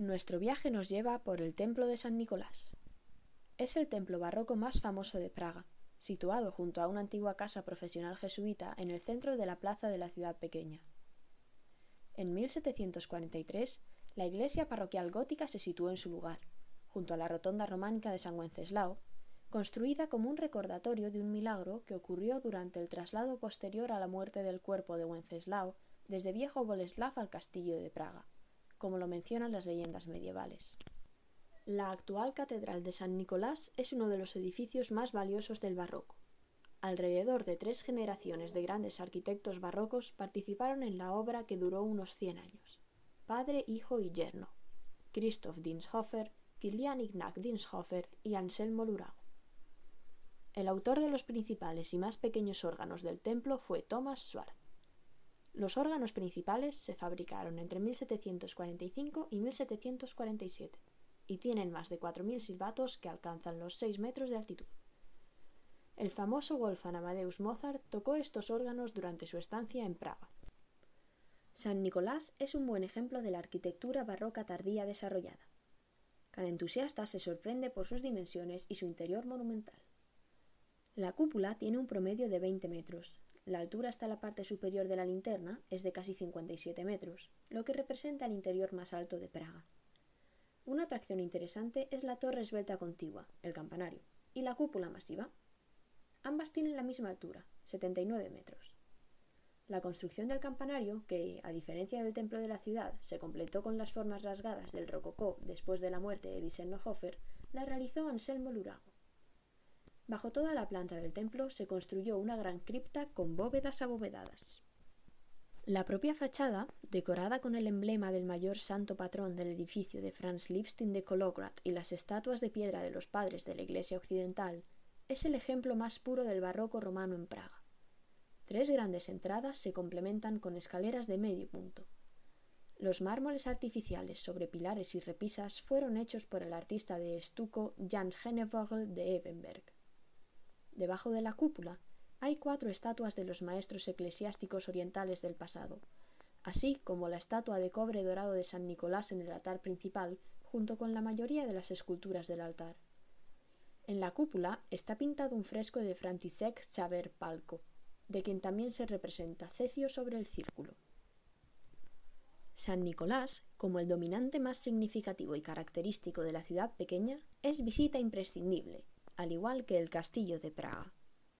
Nuestro viaje nos lleva por el Templo de San Nicolás. Es el templo barroco más famoso de Praga, situado junto a una antigua casa profesional jesuita en el centro de la plaza de la ciudad pequeña. En 1743, la iglesia parroquial gótica se situó en su lugar, junto a la rotonda románica de San Wenceslao, construida como un recordatorio de un milagro que ocurrió durante el traslado posterior a la muerte del cuerpo de Wenceslao desde Viejo Boleslav al castillo de Praga, como lo mencionan las leyendas medievales. La actual Catedral de San Nicolás es uno de los edificios más valiosos del barroco. Alrededor de tres generaciones de grandes arquitectos barrocos participaron en la obra que duró unos 100 años. Padre, hijo y yerno. Christoph Dinshofer, Kilian Ignaz Dinshofer y Anselmo Lurago. El autor de los principales y más pequeños órganos del templo fue Thomas Schwarz. Los órganos principales se fabricaron entre 1745 y 1747 y tienen más de 4.000 silbatos que alcanzan los 6 metros de altitud. El famoso Wolfgang Amadeus Mozart tocó estos órganos durante su estancia en Praga. San Nicolás es un buen ejemplo de la arquitectura barroca tardía desarrollada. Cada entusiasta se sorprende por sus dimensiones y su interior monumental. La cúpula tiene un promedio de 20 metros, la altura hasta la parte superior de la linterna es de casi 57 metros, lo que representa el interior más alto de Praga. Una atracción interesante es la torre esbelta contigua, el campanario, y la cúpula masiva. Ambas tienen la misma altura, 79 metros. La construcción del campanario, que, a diferencia del templo de la ciudad, se completó con las formas rasgadas del rococó después de la muerte de Wiesenhofer, la realizó Anselmo Lurago. Bajo toda la planta del templo se construyó una gran cripta con bóvedas abovedadas. La propia fachada, decorada con el emblema del mayor santo patrón del edificio de Franz Lipstein de Kolograd y las estatuas de piedra de los padres de la Iglesia occidental, es el ejemplo más puro del barroco romano en Praga. Tres grandes entradas se complementan con escaleras de medio punto. Los mármoles artificiales sobre pilares y repisas fueron hechos por el artista de estuco Jan Hennevogel de Evenberg. Debajo de la cúpula hay cuatro estatuas de los maestros eclesiásticos orientales del pasado, así como la estatua de cobre dorado de San Nicolás en el altar principal, junto con la mayoría de las esculturas del altar. En la cúpula está pintado un fresco de František Xaver Palco, de quien también se representa Cecio sobre el círculo. San Nicolás, como el dominante más significativo y característico de la ciudad pequeña, es visita imprescindible, al igual que el castillo de Praga.